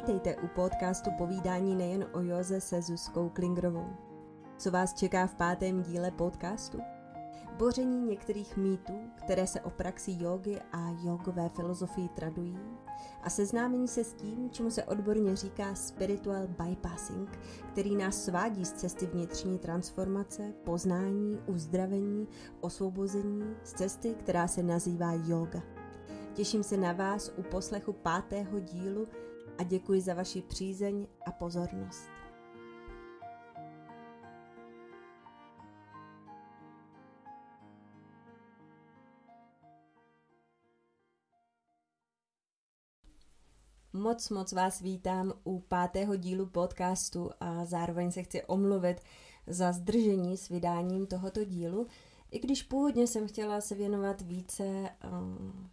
Vítejte u podcastu Povídání nejen o Joze se Zuzkou Klingrovou. Co vás čeká v pátém díle podcastu? Boření některých mýtů, které se o praxi jogy a jogové filozofii tradují a seznámení se s tím, čemu se odborně říká spiritual bypassing, který nás svádí z cesty vnitřní transformace, poznání, uzdravení, osvobození, z cesty, která se nazývá yoga. Těším se na vás u poslechu pátého dílu a děkuji za vaši přízeň a pozornost. Moc, moc vás vítám u pátého dílu podcastu a zároveň se chci omluvit za zdržení s vydáním tohoto dílu, i když původně jsem chtěla se věnovat více um,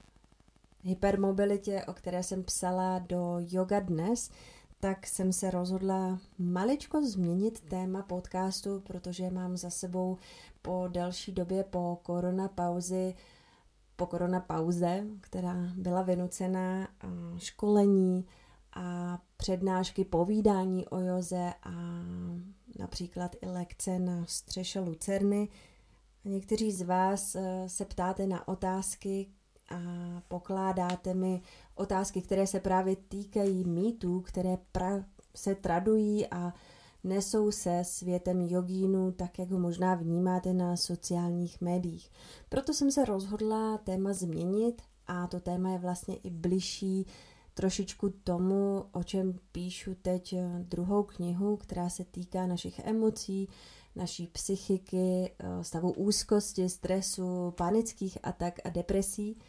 hypermobilitě, o které jsem psala do Yoga Dnes, tak jsem se rozhodla maličko změnit téma podcastu, protože mám za sebou po delší době po korona pauzy, po korona pauze, která byla vynucena školení a přednášky, povídání o joze a například i lekce na střeše Lucerny. Někteří z vás e, se ptáte na otázky, a pokládáte mi otázky, které se právě týkají mýtů, které pra- se tradují a nesou se světem jogínu, tak jak ho možná vnímáte na sociálních médiích. Proto jsem se rozhodla téma změnit a to téma je vlastně i bližší trošičku tomu, o čem píšu teď druhou knihu, která se týká našich emocí, naší psychiky, stavu úzkosti, stresu, panických atak a depresí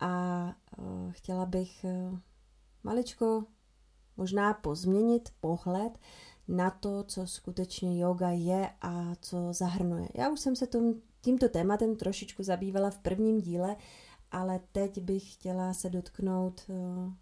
a uh, chtěla bych uh, maličko možná pozměnit pohled na to, co skutečně yoga je a co zahrnuje. Já už jsem se tom, tímto tématem trošičku zabývala v prvním díle, ale teď bych chtěla se dotknout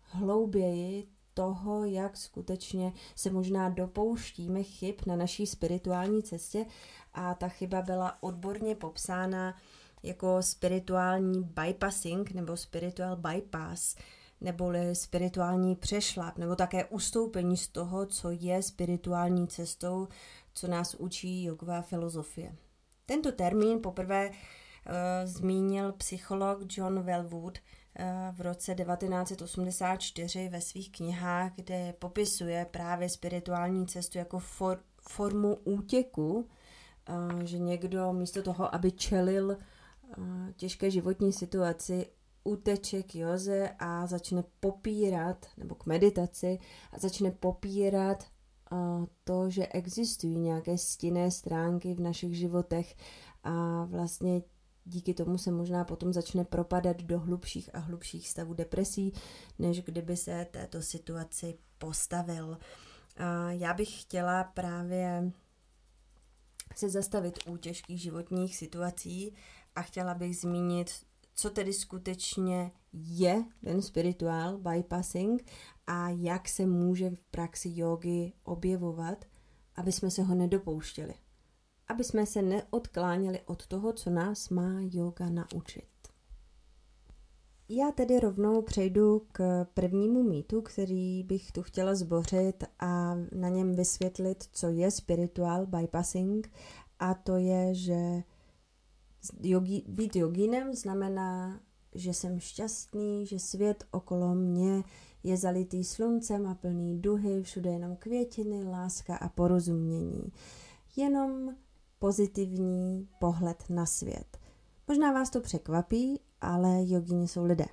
hlouběji toho, jak skutečně se možná dopouštíme chyb na naší spirituální cestě a ta chyba byla odborně popsána jako spirituální bypassing nebo spiritual bypass, neboli spirituální přešlap, nebo také ustoupení z toho, co je spirituální cestou, co nás učí jogová filozofie. Tento termín poprvé uh, zmínil psycholog John Wellwood v roce 1984 ve svých knihách, kde popisuje právě spirituální cestu jako for, formu útěku, uh, že někdo místo toho, aby čelil těžké životní situaci uteče k joze a začne popírat, nebo k meditaci, a začne popírat to, že existují nějaké stinné stránky v našich životech a vlastně díky tomu se možná potom začne propadat do hlubších a hlubších stavů depresí, než kdyby se této situaci postavil. Já bych chtěla právě se zastavit u těžkých životních situací a chtěla bych zmínit, co tedy skutečně je ten spiritual bypassing a jak se může v praxi jogy objevovat, aby jsme se ho nedopouštěli. Aby jsme se neodkláněli od toho, co nás má yoga naučit. Já tedy rovnou přejdu k prvnímu mýtu, který bych tu chtěla zbořit a na něm vysvětlit, co je spiritual bypassing a to je, že jogi, být jogínem znamená, že jsem šťastný, že svět okolo mě je zalitý sluncem a plný duhy, všude jenom květiny, láska a porozumění. Jenom pozitivní pohled na svět. Možná vás to překvapí, ale jogíni jsou lidé.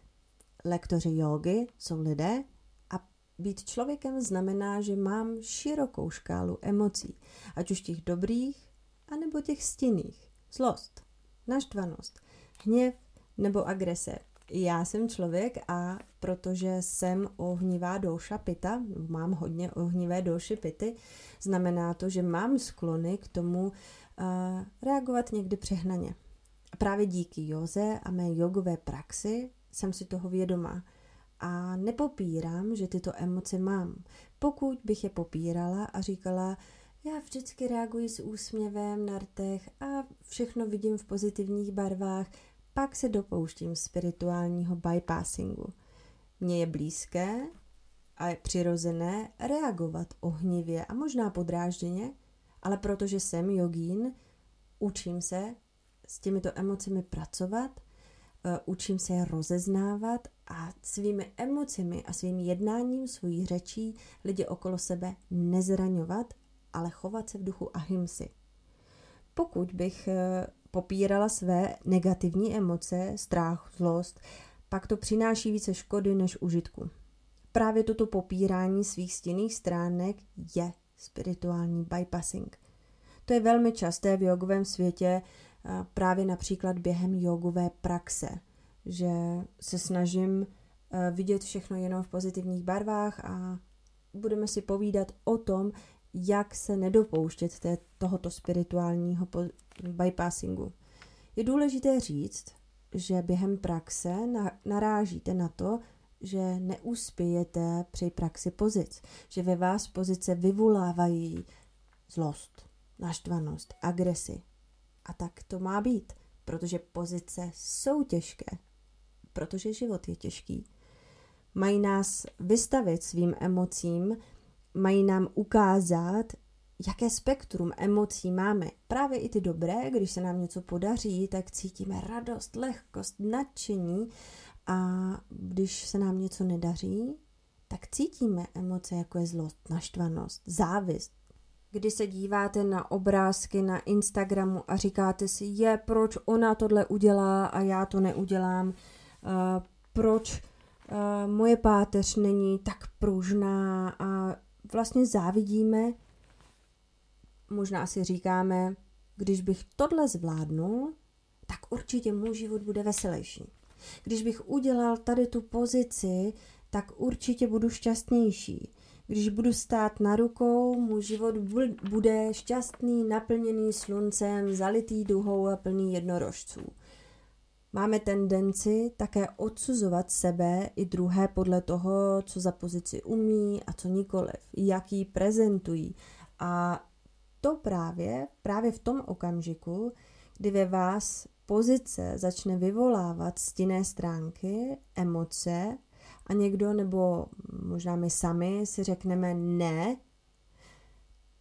Lektoři jogy jsou lidé a být člověkem znamená, že mám širokou škálu emocí, ať už těch dobrých, anebo těch stinných. Zlost, naštvanost, hněv nebo agrese. Já jsem člověk a protože jsem ohnivá douša pita, mám hodně ohnivé douši pity, znamená to, že mám sklony k tomu reagovat někdy přehnaně. A právě díky joze a mé jogové praxi jsem si toho vědomá. A nepopírám, že tyto emoce mám. Pokud bych je popírala a říkala, já vždycky reaguji s úsměvem na rtech a všechno vidím v pozitivních barvách, pak se dopouštím spirituálního bypassingu. Mně je blízké a je přirozené reagovat ohnivě a možná podrážděně, ale protože jsem jogín, učím se s těmito emocemi pracovat, e, učím se je rozeznávat a svými emocemi a svým jednáním, svojí řečí lidi okolo sebe nezraňovat, ale chovat se v duchu ahimsy. Pokud bych e, popírala své negativní emoce, strach, zlost, pak to přináší více škody než užitku. Právě toto popírání svých stěných stránek je spirituální bypassing. To je velmi časté v jogovém světě, právě například během jogové praxe, že se snažím vidět všechno jenom v pozitivních barvách a budeme si povídat o tom, jak se nedopouštět té, tohoto spirituálního bypassingu. Je důležité říct, že během praxe narážíte na to, že neuspějete při praxi pozic, že ve vás pozice vyvolávají zlost, naštvanost, agresi. A tak to má být, protože pozice jsou těžké, protože život je těžký. Mají nás vystavit svým emocím, mají nám ukázat, jaké spektrum emocí máme. Právě i ty dobré, když se nám něco podaří, tak cítíme radost, lehkost, nadšení a když se nám něco nedaří, tak cítíme emoce, jako je zlost, naštvanost, závist. Kdy se díváte na obrázky na Instagramu a říkáte si, je, proč ona tohle udělá a já to neudělám, uh, proč uh, moje páteř není tak pružná a vlastně závidíme, možná si říkáme, když bych tohle zvládnul, tak určitě můj život bude veselější. Když bych udělal tady tu pozici, tak určitě budu šťastnější. Když budu stát na rukou, můj život bude šťastný, naplněný sluncem, zalitý duhou a plný jednorožců. Máme tendenci také odsuzovat sebe i druhé podle toho, co za pozici umí a co nikoliv, jak ji prezentují. A to právě, právě v tom okamžiku, kdy ve vás pozice začne vyvolávat stinné stránky, emoce a někdo, nebo možná my sami si řekneme ne,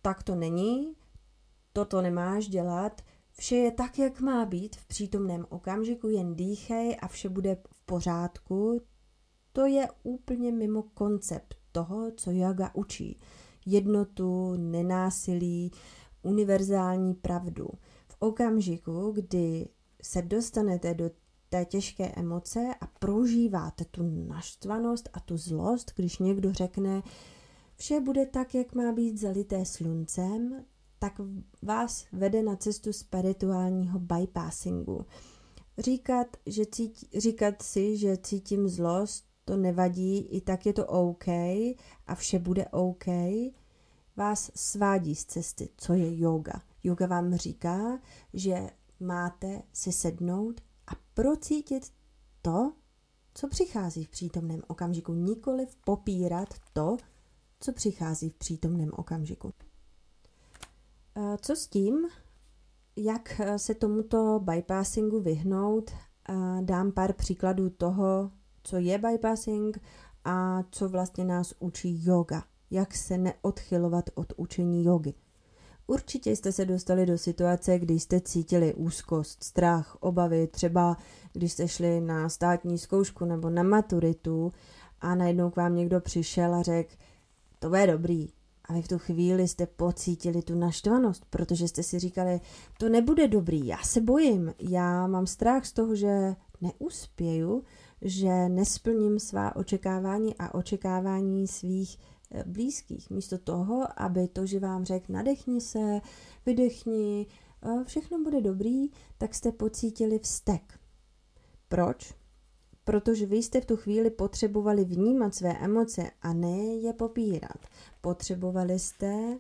tak to není, toto nemáš dělat, vše je tak, jak má být v přítomném okamžiku, jen dýchej a vše bude v pořádku. To je úplně mimo koncept toho, co yoga učí. Jednotu, nenásilí, univerzální pravdu. V okamžiku, kdy se dostanete do té těžké emoce a prožíváte tu naštvanost a tu zlost, když někdo řekne, vše bude tak, jak má být zalité sluncem, tak vás vede na cestu spirituálního bypassingu. Říkat, že cítí, říkat si, že cítím zlost, to nevadí, i tak je to OK a vše bude OK, vás svádí z cesty, co je yoga. Yoga vám říká, že máte si sednout a procítit to, co přichází v přítomném okamžiku, nikoli popírat to, co přichází v přítomném okamžiku. Eh, co s tím, jak eh, se tomuto bypassingu vyhnout? Eh, dám pár příkladů toho, co je bypassing a co vlastně nás učí yoga. Jak se neodchylovat od učení jogy. Určitě jste se dostali do situace, kdy jste cítili úzkost, strach, obavy, třeba když jste šli na státní zkoušku nebo na maturitu a najednou k vám někdo přišel a řekl, to bude dobrý. A vy v tu chvíli jste pocítili tu naštvanost, protože jste si říkali, to nebude dobrý, já se bojím, já mám strach z toho, že neuspěju, že nesplním svá očekávání a očekávání svých blízkých. Místo toho, aby to, že vám řekl nadechni se, vydechni, všechno bude dobrý, tak jste pocítili vztek. Proč? Protože vy jste v tu chvíli potřebovali vnímat své emoce a ne je popírat. Potřebovali jste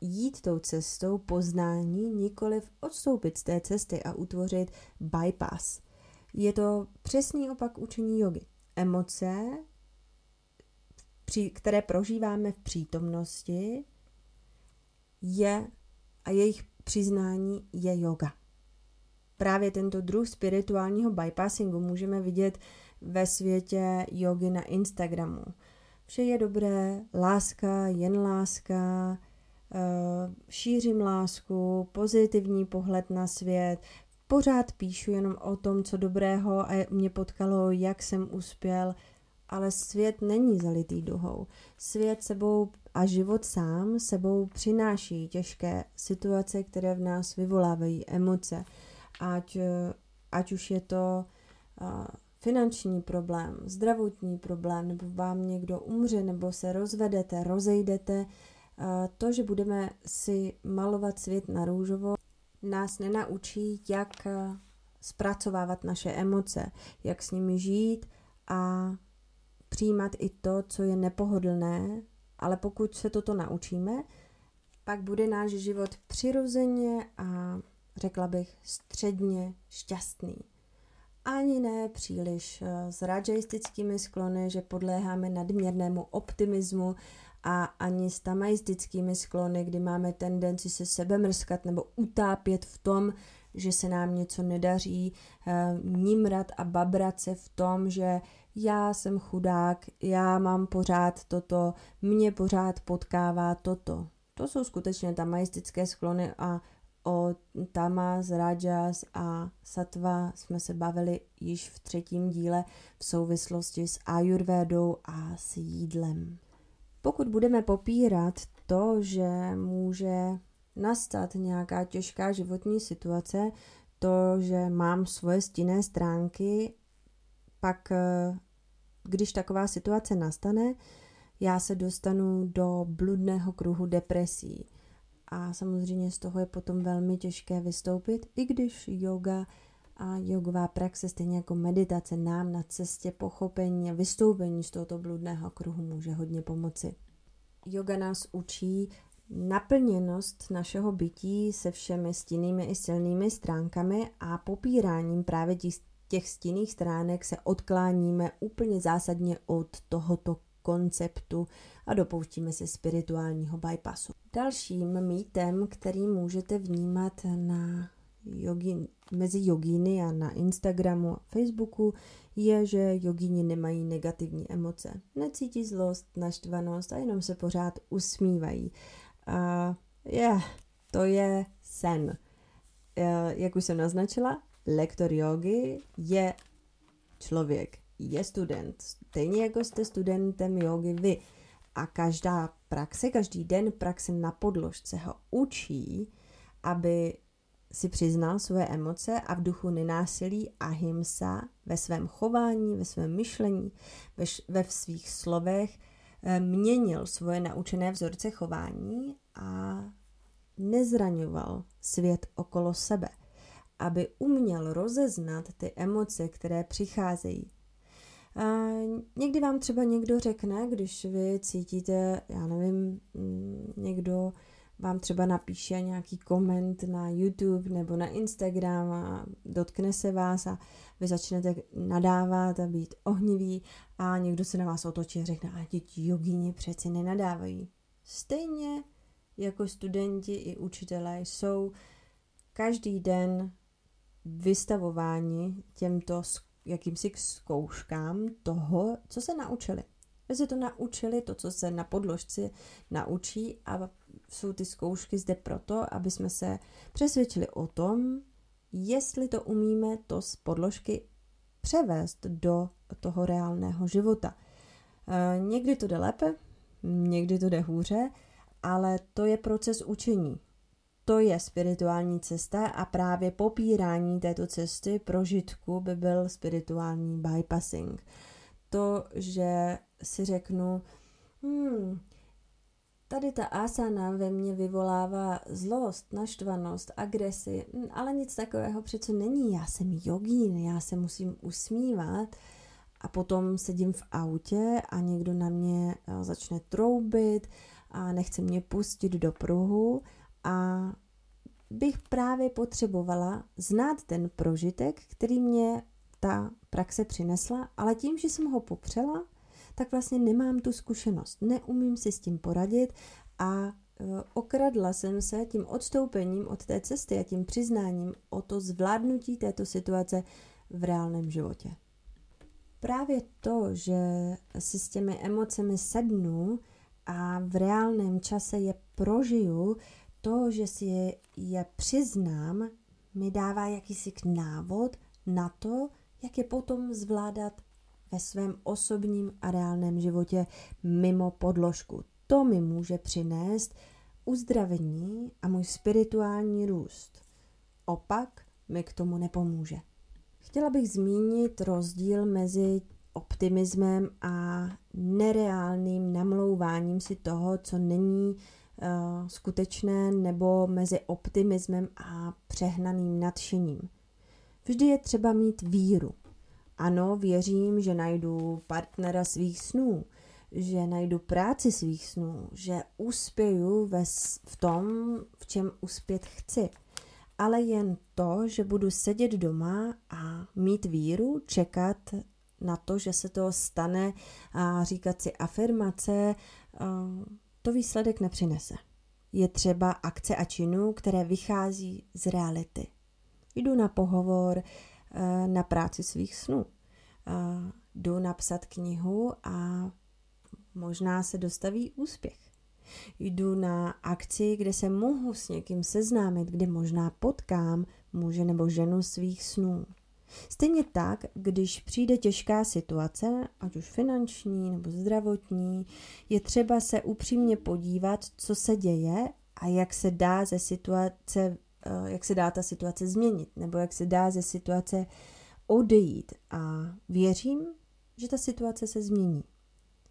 jít tou cestou poznání, nikoliv odstoupit z té cesty a utvořit bypass. Je to přesný opak učení jogy. Emoce které prožíváme v přítomnosti, je a jejich přiznání je yoga. Právě tento druh spirituálního bypassingu můžeme vidět ve světě jogy na Instagramu. Vše je dobré, láska, jen láska, eh, šířím lásku, pozitivní pohled na svět, pořád píšu jenom o tom, co dobrého a mě potkalo, jak jsem uspěl, ale svět není zalitý duhou. Svět sebou a život sám sebou přináší těžké situace, které v nás vyvolávají emoce. Ať, ať už je to uh, finanční problém, zdravotní problém, nebo vám někdo umře, nebo se rozvedete, rozejdete, uh, to, že budeme si malovat svět na růžovo, nás nenaučí, jak zpracovávat naše emoce, jak s nimi žít a přijímat i to, co je nepohodlné, ale pokud se toto naučíme, pak bude náš život přirozeně a řekla bych středně šťastný. Ani ne příliš eh, s rajaistickými sklony, že podléháme nadměrnému optimismu a ani s tamaistickými sklony, kdy máme tendenci se sebemrskat nebo utápět v tom, že se nám něco nedaří, eh, nímrat a babrat se v tom, že já jsem chudák, já mám pořád toto, mě pořád potkává toto. To jsou skutečně tamaistické sklony a o Tamas, Rajas a Satva jsme se bavili již v třetím díle v souvislosti s Ayurvédou a s jídlem. Pokud budeme popírat to, že může nastat nějaká těžká životní situace, to, že mám svoje stinné stránky, pak eh, když taková situace nastane, já se dostanu do bludného kruhu depresí. A samozřejmě z toho je potom velmi těžké vystoupit, i když yoga a jogová praxe, stejně jako meditace, nám na cestě pochopení a vystoupení z tohoto bludného kruhu může hodně pomoci. Yoga nás učí naplněnost našeho bytí se všemi stinnými i silnými stránkami a popíráním právě těch stinných stránek se odkláníme úplně zásadně od tohoto konceptu a dopouštíme se spirituálního bypassu. Dalším mýtem, který můžete vnímat na jogi, mezi jogíny a na Instagramu a Facebooku, je, že jogíni nemají negativní emoce. Necítí zlost, naštvanost a jenom se pořád usmívají. A je, to je sen. Jak už jsem naznačila, lektor jogy je člověk, je student. Stejně jako jste studentem jogy vy. A každá praxe, každý den praxe na podložce ho učí, aby si přiznal své emoce a v duchu nenásilí a himsa ve svém chování, ve svém myšlení, ve, ve svých slovech eh, měnil svoje naučené vzorce chování a nezraňoval svět okolo sebe, aby uměl rozeznat ty emoce, které přicházejí. A někdy vám třeba někdo řekne, když vy cítíte, já nevím, mm, někdo vám třeba napíše nějaký koment na YouTube nebo na Instagram a dotkne se vás a vy začnete nadávat a být ohniví a někdo se na vás otočí a řekne, a děti jogini přeci nenadávají. Stejně jako studenti i učitelé jsou každý den vystavováni těmto jakýmsi zkouškám toho, co se naučili. Se to naučili, to, co se na podložci naučí a jsou ty zkoušky zde proto, aby jsme se přesvědčili o tom, jestli to umíme to z podložky převést do toho reálného života. E, někdy to jde lépe, někdy to jde hůře, ale to je proces učení. To je spirituální cesta a právě popírání této cesty prožitku by byl spirituální bypassing. To, že si řeknu, hmm, Tady ta asana ve mně vyvolává zlost, naštvanost, agresi, hm, ale nic takového přece není. Já jsem jogín, já se musím usmívat a potom sedím v autě a někdo na mě eh, začne troubit a nechce mě pustit do pruhu a bych právě potřebovala znát ten prožitek, který mě ta praxe přinesla, ale tím, že jsem ho popřela, tak vlastně nemám tu zkušenost, neumím si s tím poradit a e, okradla jsem se tím odstoupením od té cesty a tím přiznáním o to zvládnutí této situace v reálném životě. právě to, že si s těmi emocemi sednu a v reálném čase je prožiju, to, že si je, je přiznám, mi dává jakýsi návod na to, jak je potom zvládat ve svém osobním a reálném životě mimo podložku. To mi může přinést uzdravení a můj spirituální růst. Opak mi k tomu nepomůže. Chtěla bych zmínit rozdíl mezi optimismem a nereálným namlouváním si toho, co není skutečné, nebo mezi optimismem a přehnaným nadšením. Vždy je třeba mít víru. Ano, věřím, že najdu partnera svých snů, že najdu práci svých snů, že uspěju ve, v tom, v čem uspět chci. Ale jen to, že budu sedět doma a mít víru, čekat na to, že se to stane a říkat si afirmace, to výsledek nepřinese. Je třeba akce a činů, které vychází z reality. Jdu na pohovor, eh, na práci svých snů. Jdu napsat knihu a možná se dostaví úspěch. Jdu na akci, kde se mohu s někým seznámit, kde možná potkám muže nebo ženu svých snů. Stejně tak, když přijde těžká situace, ať už finanční nebo zdravotní, je třeba se upřímně podívat, co se děje a jak se dá ze situace, eh, jak se dá ta situace změnit, nebo jak se dá ze situace odejít. A věřím, že ta situace se změní.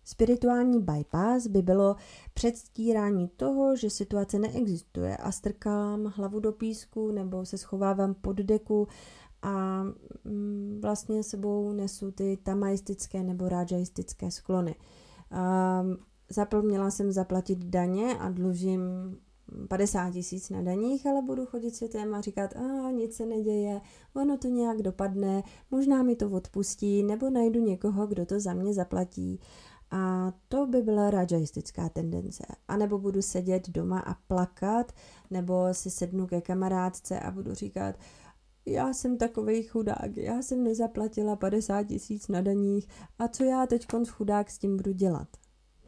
Spirituální bypass by bylo předstírání toho, že situace neexistuje a strkám hlavu do písku nebo se schovávám pod deku a mm, vlastně sebou nesu ty tamaistické nebo rajaistické sklony. Zapomněla jsem zaplatit daně a dlužím 50 tisíc na daních, ale budu chodit světem a říkat, a nic se neděje, ono to nějak dopadne, možná mi to odpustí, nebo najdu někoho, kdo to za mě zaplatí. A to by byla rajaistická tendence. A nebo budu sedět doma a plakat, nebo si sednu ke kamarádce a budu říkat, já jsem takový chudák, já jsem nezaplatila 50 tisíc na daních a co já teď chudák s tím budu dělat?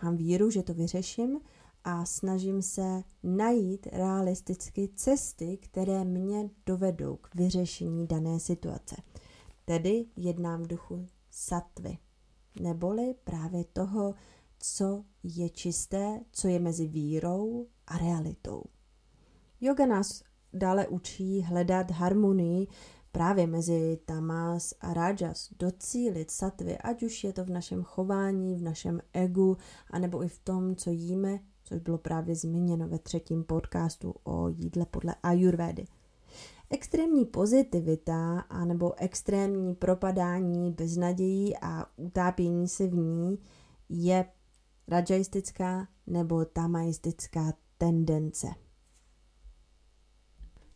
Mám víru, že to vyřeším a snažím se najít realisticky cesty, které mě dovedou k vyřešení dané situace. Tedy jednám v duchu satvy, neboli právě toho, co je čisté, co je mezi vírou a realitou. Yoga nás dále učí hledat harmonii právě mezi tamas a rajas, docílit satvy, ať už je to v našem chování, v našem egu, anebo i v tom, co jíme, což bylo právě zmíněno ve třetím podcastu o jídle podle Ayurvedy. Extrémní pozitivita anebo extrémní propadání beznadějí a utápění se v ní je rajistická nebo tamaistická tendence.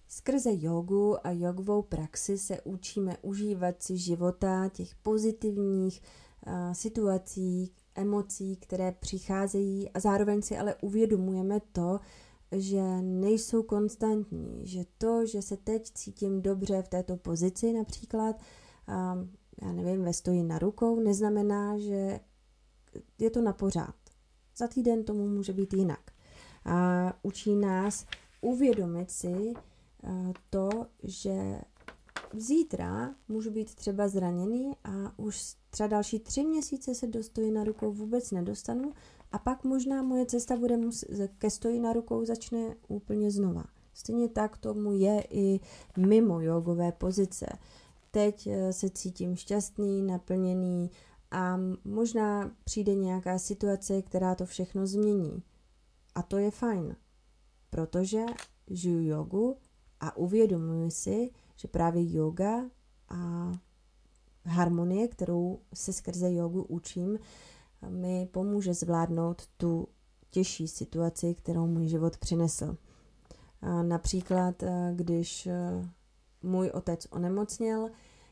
Skrze jogu a jogovou praxi se učíme užívat si života, těch pozitivních uh, situací, emocí, které přicházejí a zároveň si ale uvědomujeme to, že nejsou konstantní, že to, že se teď cítím dobře v této pozici například, um, já nevím, ve stojí na rukou, neznamená, že je to na pořád. Za týden tomu může být jinak. A učí nás uvědomit si, Eh, to, že zítra můžu být třeba zraněný a už třeba další tři měsíce se do stojí na rukou vůbec nedostanu a pak možná moje cesta bude mus- ke stojí na rukou začne úplně znova. Stejně tak tomu je i mimo jogové pozice. Teď eh, se cítím šťastný, naplněný a možná přijde nějaká situace, která to všechno změní. A to je fajn, protože žiju jogu a uvědomuji si, že právě yoga a harmonie, kterou se skrze jogu učím, mi pomůže zvládnout tu těžší situaci, kterou můj život přinesl. Například, eh, když eh, můj otec onemocněl,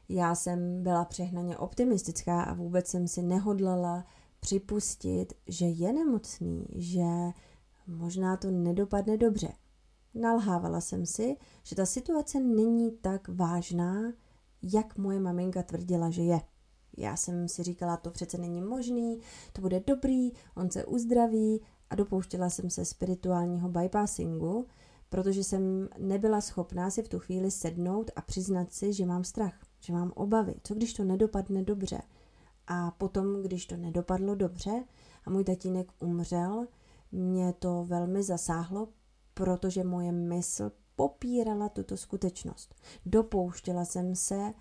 já jsem byla přehnaně optimistická a vůbec jsem si nehodlala připustit, že je nemocný, že možná to nedopadne dobře. Nalhávala jsem si, že ta situace není tak vážná, jak moje maminka tvrdila, že je. Já jsem si říkala, to přece není možný, to bude dobrý, on se uzdraví a dopouštěla jsem se spirituálního bypassingu, protože jsem nebyla schopná si v tu chvíli sednout a přiznat si, že mám strach, že mám obavy. Co když to nedopadne dobře? A potom, když to nedopadlo dobře a můj tatínek umřel, mě to velmi zasáhlo, protože moje mysl popírala tuto skutečnost. Dopouštěla jsem se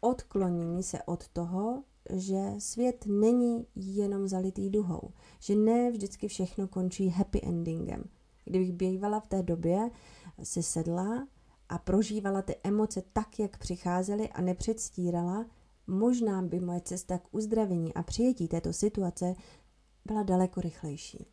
odklonění se od toho, že svět není jenom zalitý duhou, že ne vždycky všechno končí happy endingem. Kdybych bývala v té době, si sedla a prožívala ty emoce tak, jak přicházely a nepředstírala, možná by moje cesta k uzdravení a přijetí této situace byla daleko rychlejší.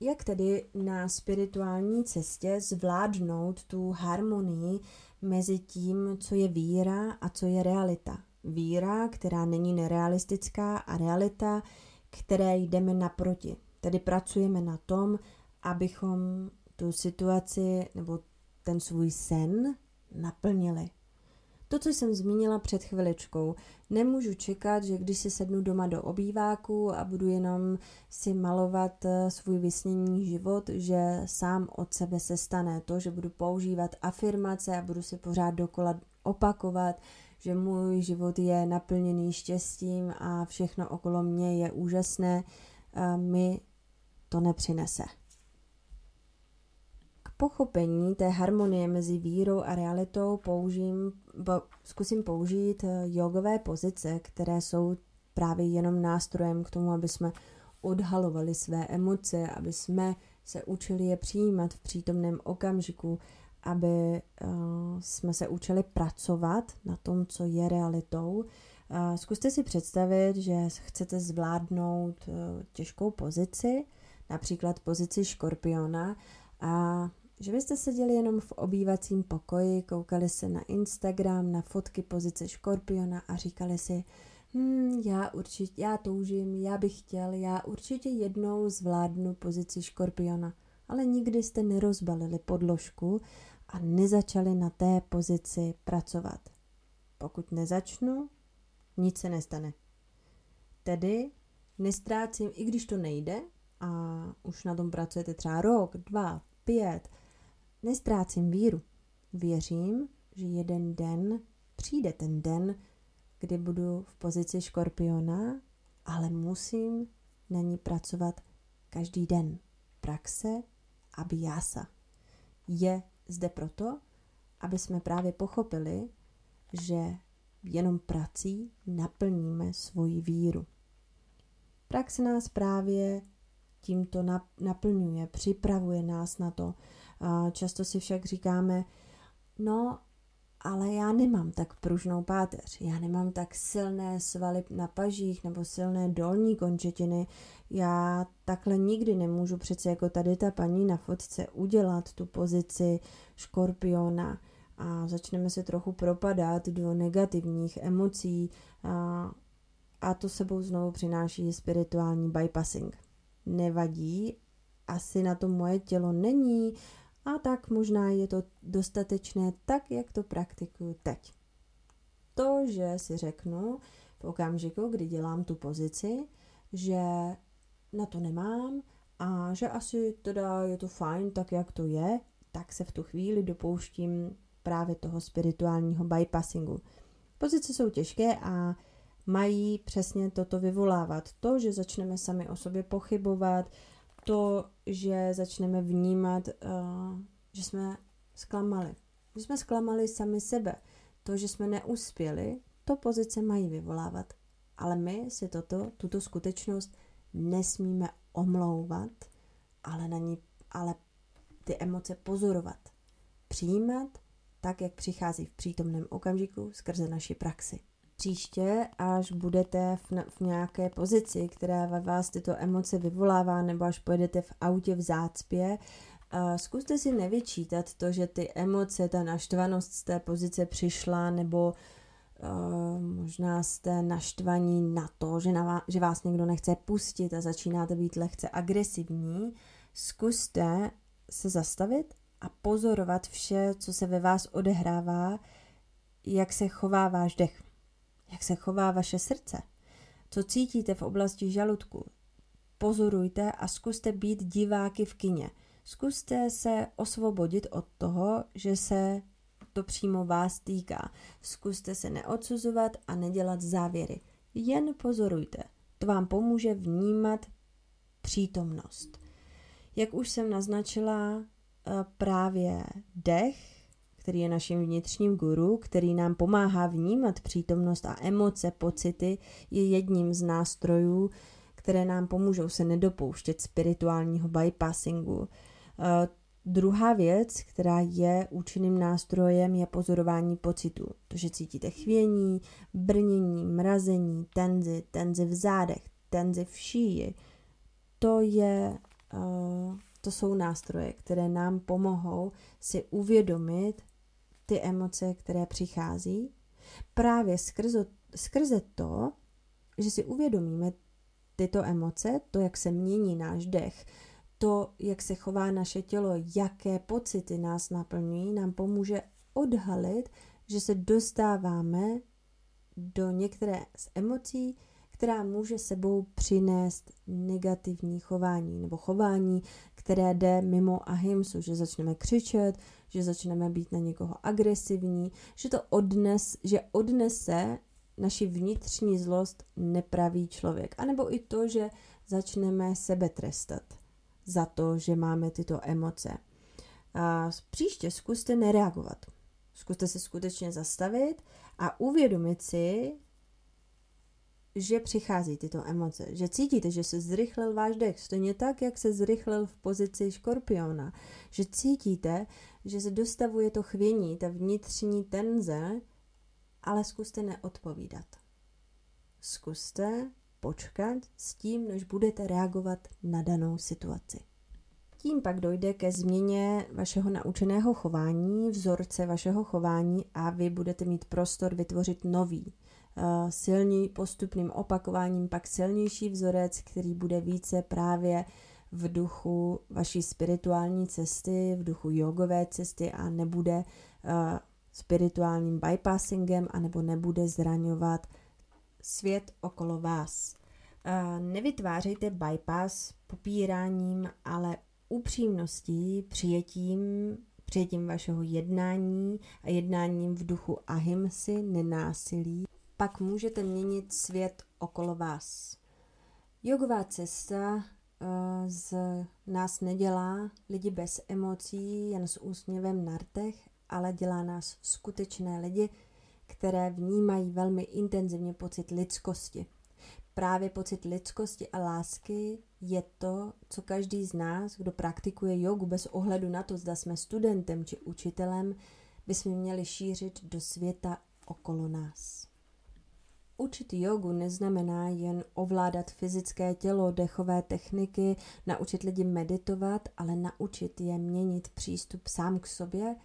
Jak tedy na spirituální cestě zvládnout tu harmonii mezi tím, co je víra a co je realita? Víra, která není nerealistická a realita, které jdeme naproti. Tedy pracujeme na tom, abychom tu situaci nebo ten svůj sen naplnili. To, co jsem zmínila před chviličkou, nemůžu čekat, že když si sednu doma do obýváku a budu jenom si malovat eh, svůj vysněný život, že sám od sebe se stane to, že budu používat afirmace a budu si pořád dokola opakovat, že můj život je naplněný štěstím a všechno okolo mě je úžasné, mi to nepřinese pochopení té harmonie mezi vírou a realitou použím, bo, zkusím použít eh, jogové pozice, které jsou právě jenom nástrojem k tomu, aby jsme odhalovali své emoce, aby jsme se učili je přijímat v přítomném okamžiku, aby uh, jsme se učili pracovat na tom, co je realitou. Uh, zkuste si představit, že chcete zvládnout uh, těžkou pozici, například pozici škorpiona, a že byste seděli jenom v obývacím pokoji, koukali se na Instagram, na fotky pozice škorpiona a říkali si, hm, já určitě, já toužím, já bych chtěl, já určitě jednou zvládnu pozici škorpiona. Ale nikdy jste nerozbalili podložku a nezačali na té pozici pracovat. Pokud nezačnu, nic se nestane. Tedy nestrácím, i když to nejde, a už na tom pracujete třeba rok, dva, pět, Nestrácím víru. Věřím, že jeden den přijde ten den, kdy budu v pozici škorpiona, ale musím na ní pracovat každý den. Praxe abhyasa je zde proto, aby jsme právě pochopili, že jenom prací naplníme svoji víru. Praxe nás právě tímto naplňuje, připravuje nás na to, Často si však říkáme, no, ale já nemám tak pružnou páteř, já nemám tak silné svaly na pažích nebo silné dolní končetiny, já takhle nikdy nemůžu přece jako tady ta paní na fotce udělat tu pozici škorpiona a začneme se trochu propadat do negativních emocí a, a to sebou znovu přináší spirituální bypassing. Nevadí, asi na to moje tělo není a tak možná je to dostatečné tak, jak to praktikuju teď. To, že si řeknu v okamžiku, kdy dělám tu pozici, že na to nemám a že asi teda je to fajn tak, jak to je, tak se v tu chvíli dopouštím právě toho spirituálního bypassingu. Pozice jsou těžké a mají přesně toto vyvolávat. To, že začneme sami o sobě pochybovat, to, že začneme vnímat, uh, že jsme zklamali. Že jsme zklamali sami sebe. To, že jsme neuspěli, to pozice mají vyvolávat. Ale my si toto, tuto skutečnost nesmíme omlouvat, ale na ní, ale ty emoce pozorovat. Přijímat tak, jak přichází v přítomném okamžiku skrze naši praxi příště, až budete v, v nějaké pozici, která ve vás tyto emoce vyvolává, nebo až pojedete v autě v zácpě, uh, zkuste si nevyčítat to, že ty emoce, ta naštvanost z té pozice přišla, nebo uh, možná jste naštvaní na to, že, na vás, že vás někdo nechce pustit a začínáte být lehce agresivní. Zkuste se zastavit a pozorovat vše, co se ve vás odehrává, jak se chová váš dech Jak se chová vaše srdce? Co cítíte v oblasti žaludku? Pozorujte a zkuste být diváky v kině. Zkuste se osvobodit od toho, že se to přímo vás týká. Zkuste se neodsuzovat a nedělat závěry. Jen pozorujte. To vám pomůže vnímat přítomnost. Jak už jsem naznačila, eh, právě dech, který je naším vnitřním guru, který nám pomáhá vnímat přítomnost a emoce, pocity, je jedním z nástrojů, které nám pomůžou se nedopouštět spirituálního bypassingu. Eh, druhá věc, která je účinným nástrojem, je pozorování pocitů. To, že cítíte chvění, brnění, mrazení, tenzi, tenzi v zádech, tenzi v šíji. To, je, uh, to jsou nástroje, které nám pomohou si uvědomit ty emoce, které přichází. Právě skrze, skrze to, že si uvědomíme tyto emoce, to, jak se mění náš dech, to, jak se chová naše tělo, jaké pocity nás naplňují, nám pomůže odhalit, že se dostáváme do některé z emocí, která může sebou přinést negativní chování nebo chování, které jde mimo ahimsu, že začneme křičet, že začneme být na někoho agresivní, že to odnes, že odnese naši vnitřní zlost nepravý člověk. A nebo i to, že začneme sebe trestat za to, že máme tyto emoce. A příště zkuste nereagovat. Zkuste se skutečně zastavit a uvědomit si, že přichází tyto emoce, že cítíte, že se zrychlil váš dech, stejně tak, jak se zrychlil v pozici škorpiona, že cítíte, že se dostavuje to chvění, ta vnitřní tenze, ale zkuste neodpovídat. Zkuste počkat s tím, než budete reagovat na danou situaci. Tím pak dojde ke změně vašeho naučeného chování, vzorce vašeho chování a vy budete mít prostor vytvořit nový, eh, silný postupným opakováním pak silnější vzorec, který bude více právě v duchu vaší spirituální cesty, v duchu jogové cesty a nebude uh, spirituálním bypassingem anebo nebude zraňovat svět okolo vás. Uh, nevytvářejte bypass popíráním, ale upřímností, přijetím, přijetím vašeho jednání a jednáním v duchu ahimsy, nenásilí, pak můžete měnit svět okolo vás. Jogová cesta Eh, z nás nedělá lidi bez emocí, jen s úsměvem na rtech, ale dělá nás skutečné lidi, které vnímají velmi intenzivně pocit lidskosti. Právě pocit lidskosti a lásky je to, co každý z nás, kdo praktikuje jogu bez ohledu na to, zda jsme studentem či učitelem, bychom měli šířit do světa okolo nás. Učit jogu neznamená jen ovládat fyzické tělo, dechové techniky, naučit lidi meditovat, ale naučit je měnit přístup sám k sobě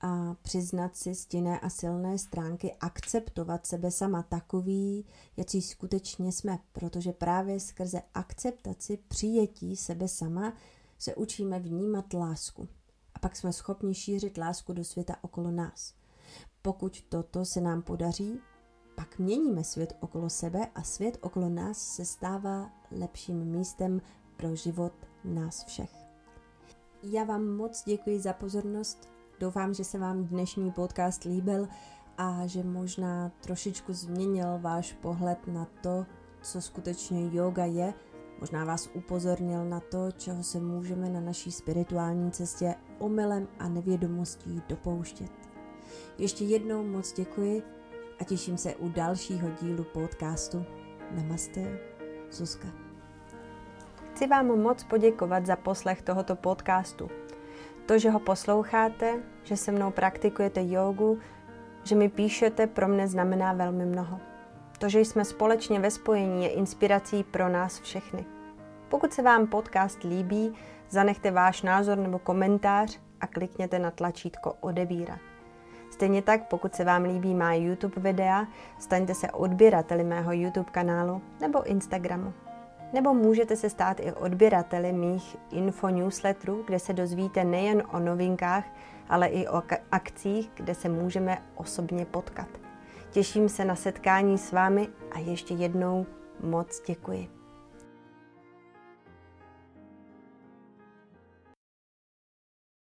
a přiznat si stinné a silné stránky, akceptovat sebe sama takový, jaký skutečně jsme, protože právě skrze akceptaci, přijetí sebe sama se učíme vnímat lásku. A pak jsme schopni šířit lásku do světa okolo nás. Pokud toto se nám podaří, pak měníme svět okolo sebe a svět okolo nás se stává lepším místem pro život nás všech. Já vám moc děkuji za pozornost. Doufám, že se vám dnešní podcast líbil a že možná trošičku změnil váš pohled na to, co skutečně yoga je. Možná vás upozornil na to, čeho se můžeme na naší spirituální cestě omylem a nevědomostí dopouštět. Ještě jednou moc děkuji a těším se u dalšího dílu podcastu. Namaste, Zuzka. Chci vám moc poděkovat za poslech tohoto podcastu. To, že ho posloucháte, že se mnou praktikujete jogu, že mi píšete, pro mne znamená velmi mnoho. To, že jsme společně ve spojení, je inspirací pro nás všechny. Pokud se vám podcast líbí, zanechte váš názor nebo komentář a klikněte na tlačítko odebírat. Stejně tak, pokud se vám líbí má YouTube videa, staňte se odběrateli mého YouTube kanálu nebo Instagramu. Nebo můžete se stát i odběrateli mých info newsletterů, kde se dozvíte nejen o novinkách, ale i o akcích, kde se můžeme osobně potkat. Těším se na setkání s vámi a ještě jednou moc děkuji.